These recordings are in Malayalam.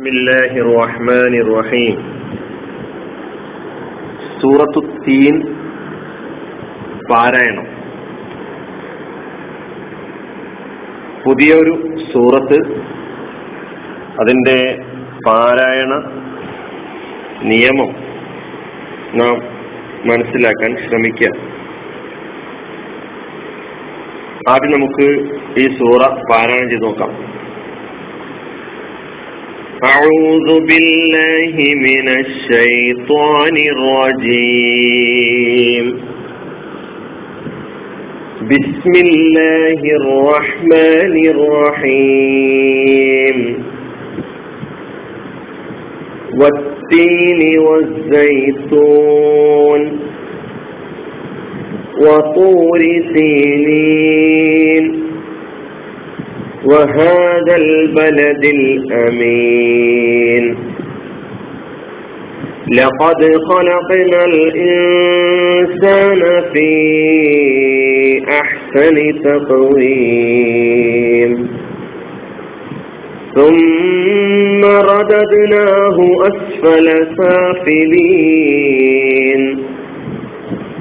بسم الله الرحمن الرحيم സൂറത്തു തീൻ പാരായണം പുതിയൊരു സൂറത്ത് അതിന്റെ പാരായണ നിയമം നാം മനസ്സിലാക്കാൻ ശ്രമിക്കാം ആദ്യം നമുക്ക് ഈ സൂറ പാരായണം ചെയ്ത് നോക്കാം أعوذ بالله من الشيطان الرجيم. بسم الله الرحمن الرحيم. والتين والزيتون وطور سينين. وهذا البلد الأمين. لقد خلقنا الإنسان في أحسن تقويم. ثم رددناه أسفل سافلين.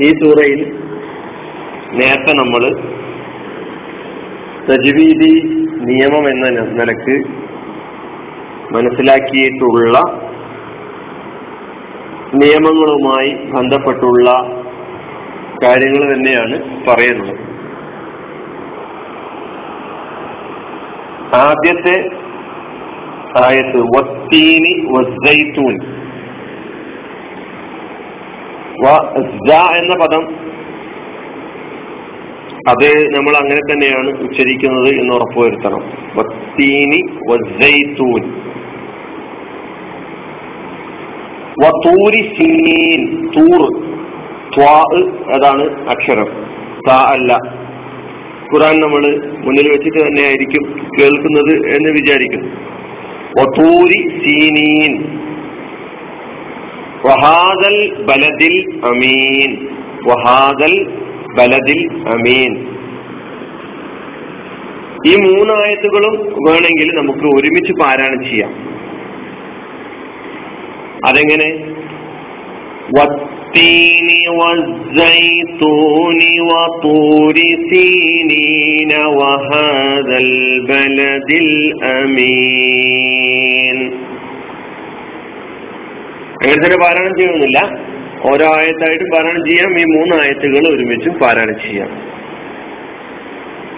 ഈ സൂറയിൽ നേരത്തെ നമ്മൾ തജ്വീദി നിയമം എന്ന നിലയ്ക്ക് മനസ്സിലാക്കിയിട്ടുള്ള നിയമങ്ങളുമായി ബന്ധപ്പെട്ടുള്ള കാര്യങ്ങൾ തന്നെയാണ് പറയുന്നത്. ആദ്യത്തെ ആയത്ത് വത്തീനി വസ്സൈത്തൂൻ. എന്ന പദം. അത് നമ്മൾ അങ്ങനെ തന്നെയാണ് ഉച്ചരിക്കുന്നത് എന്ന് ഉറപ്പുവരുത്തണം. വത്തീനി വസൈത്തൂൻ വത്തൂരി സീനീൻ തൂർ. അതാണ് അക്ഷരം. ത അല്ല. ഖുറാൻ നമ്മൾ മുന്നിൽ വെച്ചിട്ട് തന്നെ ആയിരിക്കും കേൾക്കുന്നത് എന്ന് വിചാരിക്കുന്നു. വത്തൂരി സീനീൻ. വഹാദൽ ബലദിൽ അമീൻ. വഹാദൽ ബലദിൽ അമീൻ. ഈ മൂന്നായത്തുകളും വേണമെങ്കിൽ നമുക്ക് ഒരുമിച്ച് പാരായണം ചെയ്യാം. അതെങ്ങനെ? വസ്സൈത്തൂനി വതൂരി സീനീന വഹാദൽ ബലദിൽ അമീൻ. അങ്ങനെ തന്നെ പാരായണം ചെയ്യണമെന്നില്ല ഓരോ ആയത്തായിട്ടും പാരായണം ചെയ്യാം ഈ മൂന്ന് ആയത്തുകൾ ഒരുമിച്ചും പാരായണം ചെയ്യാം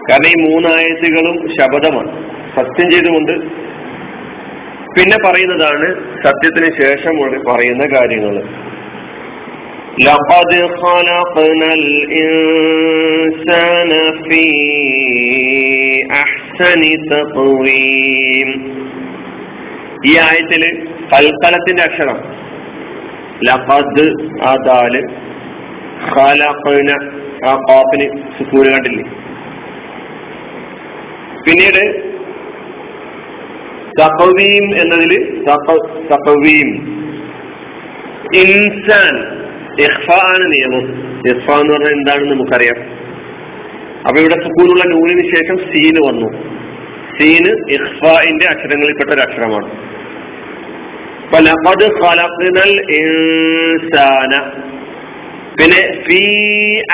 കാരണം ഈ മൂന്നായത്തുകളും ശബദമാണ് സത്യം ചെയ്തുകൊണ്ട് പിന്നെ പറയുന്നതാണ് സത്യത്തിന് ശേഷം പറയുന്ന കാര്യങ്ങൾ لقد خلقنا الإنسان في أحسن تقويم ഈ ആയത്തില് കൽക്കലത്തിന്റെ അക്ഷരം ലഖദ് ആ ദാൽ ഖലഖന ആ ഖാഫിന് സുക്കൂന് കണ്ടില്ലേ? പിന്നീട് തഖവീം എന്നതിൽ തഖവീം ഇൻസാൻ ഇഖ്ഫ ആണ് നിയമം. ഇഹ്ഫ എന്ന് പറഞ്ഞാൽ എന്താണെന്ന് നമുക്കറിയാം. അപ്പൊ ഇവിടെ സുക്കൂനുള്ള നൂലിന് ശേഷം സീന് വന്നു. സീന് ഇഹ്ഫാന്റെ അക്ഷരങ്ങളിൽപ്പെട്ട ഒരു അക്ഷരമാണ്. ഫലഖദ് ഖലഖ്നൽ ഇൻസാന പിന്നെ ഫീ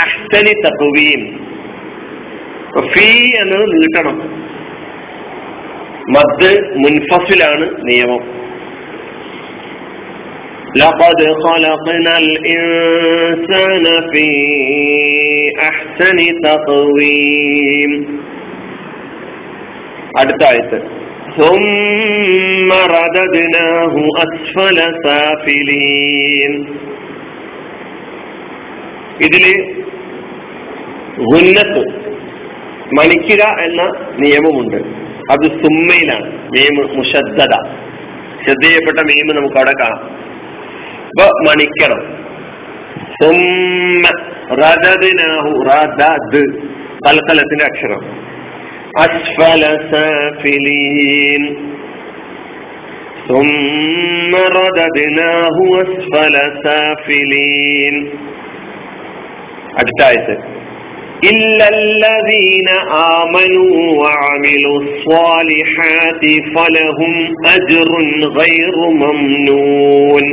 അഹ്സനി തഖ്വീം ഫീ എന്നത് നീട്ടണം മദ് മുൻഫസിലാണ് നിയമം لقد خلقنا الإنسان في أحسن تقويم അടുത്ത ആയത്ത് ثم رددناه أسفل سافلين ഇതില് ഗുന്നത്ത് മണിക്കുക എന്ന നിയമമുണ്ട് അത് സുമ്മയിലാണ് മീമ് മുഷദ്ദത ശ്രദ്ധ ചെയ്യപ്പെട്ട മീമ് നമുക്ക് അവിടെ കാണാം ഇപ്പൊ മണിക്കണം സുമ്മ റദദിനാഹു റദദ് തലത്തലത്തിന്റെ അക്ഷരം അസ്ഫല സാഫിലീൻ ثم رددناه أسفل سافلين അടുത്ത ആയത്ത് إلا الذين آمنوا وعملوا الصالحات فلهم أجر غير ممنون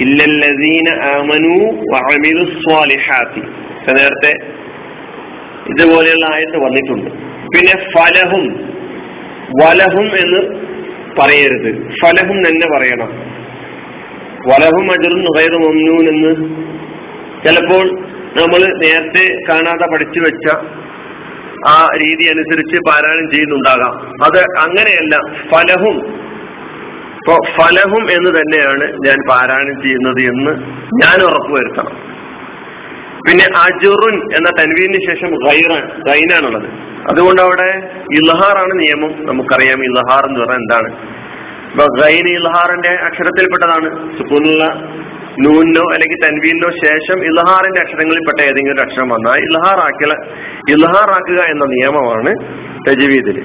إلا الذين آمنوا وعملوا الصالحات നേരത്തെ ഇതുപോലെയുള്ള ആയത്ത് വന്നിട്ടുണ്ട് പിന്നെ ഫലഹും വലഹും എന്ന് പറയരുത്. ഫലഹും തന്നെ പറയണം. വലഹും അജറും ഗൈറു മംനൂൻ എന്ന്. ചിലപ്പോൾ നമ്മൾ നേരത്തെ കാണാതെ പഠിച്ചു വെച്ച ആ രീതി അനുസരിച്ച് പാരായണം ചെയ്യുന്നുണ്ടാകാം. അത് അങ്ങനെയല്ല. ഫലഹും ഇപ്പൊ ഫലഹും എന്ന് തന്നെയാണ് ഞാൻ പാരായണം ചെയ്യുന്നത് എന്ന് ഞാൻ ഉറപ്പുവരുത്തണം. പിന്നെ അജുറുൻ എന്ന തൻവീന് ശേഷം ഗൈറാൻ ഗൈനാണുള്ളത്. അതുകൊണ്ട് അവിടെ ഇൽഹാറാണ് നിയമം. നമുക്കറിയാം ഇൽഹാർ എന്ന് പറഞ്ഞാൽ എന്താണ്? ഇപ്പൊ ഗൈൻ ഇൽഹാറിന്റെ അക്ഷരത്തിൽപ്പെട്ടതാണ്. സുക്കൂനുള്ള നൂനിനോ അല്ലെങ്കിൽ തൻവീനോ ശേഷം ഇൽഹാറിന്റെ അക്ഷരങ്ങളിൽപ്പെട്ട ഏതെങ്കിലും ഒരു അക്ഷരം വന്നാൽ ഇൽഹാർ ആക്കല ഇൽഹാർ ആക്കുക എന്ന നിയമമാണ് രജവീതിൽ.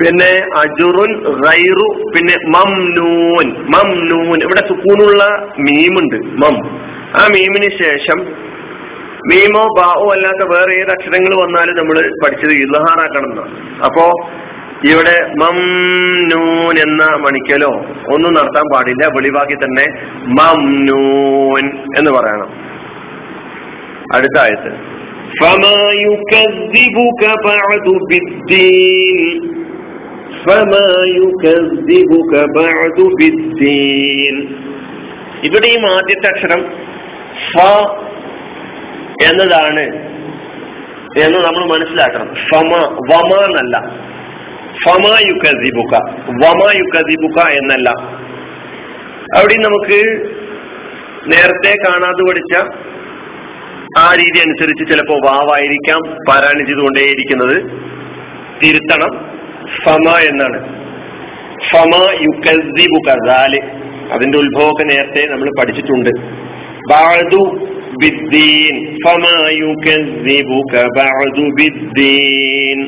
പിന്നെ അജുറുൻ ഗൈറു പിന്നെ മംനൂൻ. മംനൂൻ. ഇവിടെ സുക്കൂനുള്ള മീമുണ്ട്. മം. ആ മീമിന് ശേഷം മീമോ ബാവോ അല്ലാത്ത വേറെ ഏത് അക്ഷരങ്ങൾ വന്നാലും നമ്മൾ പഠിച്ചത് ഇലഹാറാക്കണം എന്നാണ് അപ്പോ ഇവിടെ മം നൂൻ എന്ന മണിക്കലോ ഒന്നും നടത്താൻ പാടില്ല. വെളിവാക്കി തന്നെ മം നൂൻ എന്ന് പറയണം. അടുത്ത ആയത്ത്. ഇവിടെയും ആദ്യത്തെ അക്ഷരം ഫ എന്നതാണ് എന്ന് നമ്മൾ മനസ്സിലാക്കണം. ഫമ വമ എന്നല്ല. ഫമ യുക്കസിബുക്ക വമ യുക്കസിബുക്ക എന്നല്ല. അവിടെ നമുക്ക് നേരത്തെ കാണാതെ പഠിച്ച ആ രീതി അനുസരിച്ച് ചിലപ്പോ വാവായിരിക്കാം പാരായണം ചെയ്തുകൊണ്ടേയിരിക്കുന്നത് തിരുത്തണം. ഫമ എന്നാണ്. ഫമ യുക്കസിബുക്ക ദാൽ. അതിന്റെ ഉത്ഭവമൊക്കെ നേരത്തെ നമ്മൾ പഠിച്ചിട്ടുണ്ട്. ബാദു بالدين فما يكذبك بعد بالدين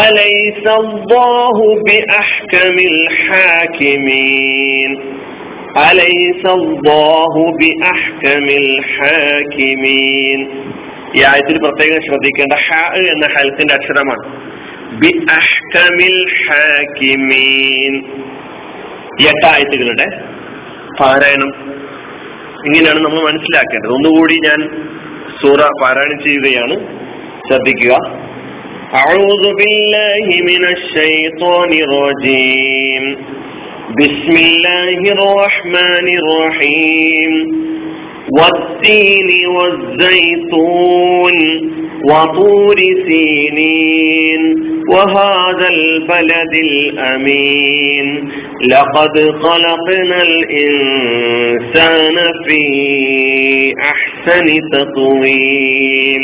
أليس الله بأحكم الحاكمين أليس الله بأحكم الحاكمين ഈ ആയത്തിൽ പ്രത്യേകം ശ്രദ്ധിക്കേണ്ട ഹ എന്ന ഹൽത്തിന്റെ അക്ഷരമാണ് ബി അഹ്കമിൽ ഹാക്കിമീൻ എട്ട് ആയത്തുകളുടെ പാരായണം ഇങ്ങനെയാണ് നമ്മൾ മനസ്സിലാക്കേണ്ടത് ഒന്നുകൂടി ഞാൻ സൂറ പാരായണം ചെയ്യുകയാണ് ശ്രദ്ധിക്കുക أعوذ بالله من الشيطان الرجيم بسم الله الرحمن الرحيم والتين والزيتون وطور سينين وهذا البلد الأمين. لقد خلقنا الإنسان في أحسن تقويم.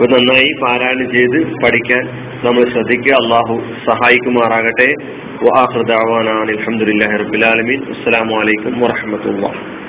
നന്നായി പാരായണം ചെയ്ത് പഠിക്കാൻ നമ്മൾ ശ്രദ്ധിക്കുക. അള്ളാഹു സഹായിക്കുമാറാകട്ടെ. അലഹമുല്ലാ റബുലാലമീൻ അസ്സാം വലൈക്കും വാഹമത്തുള്ള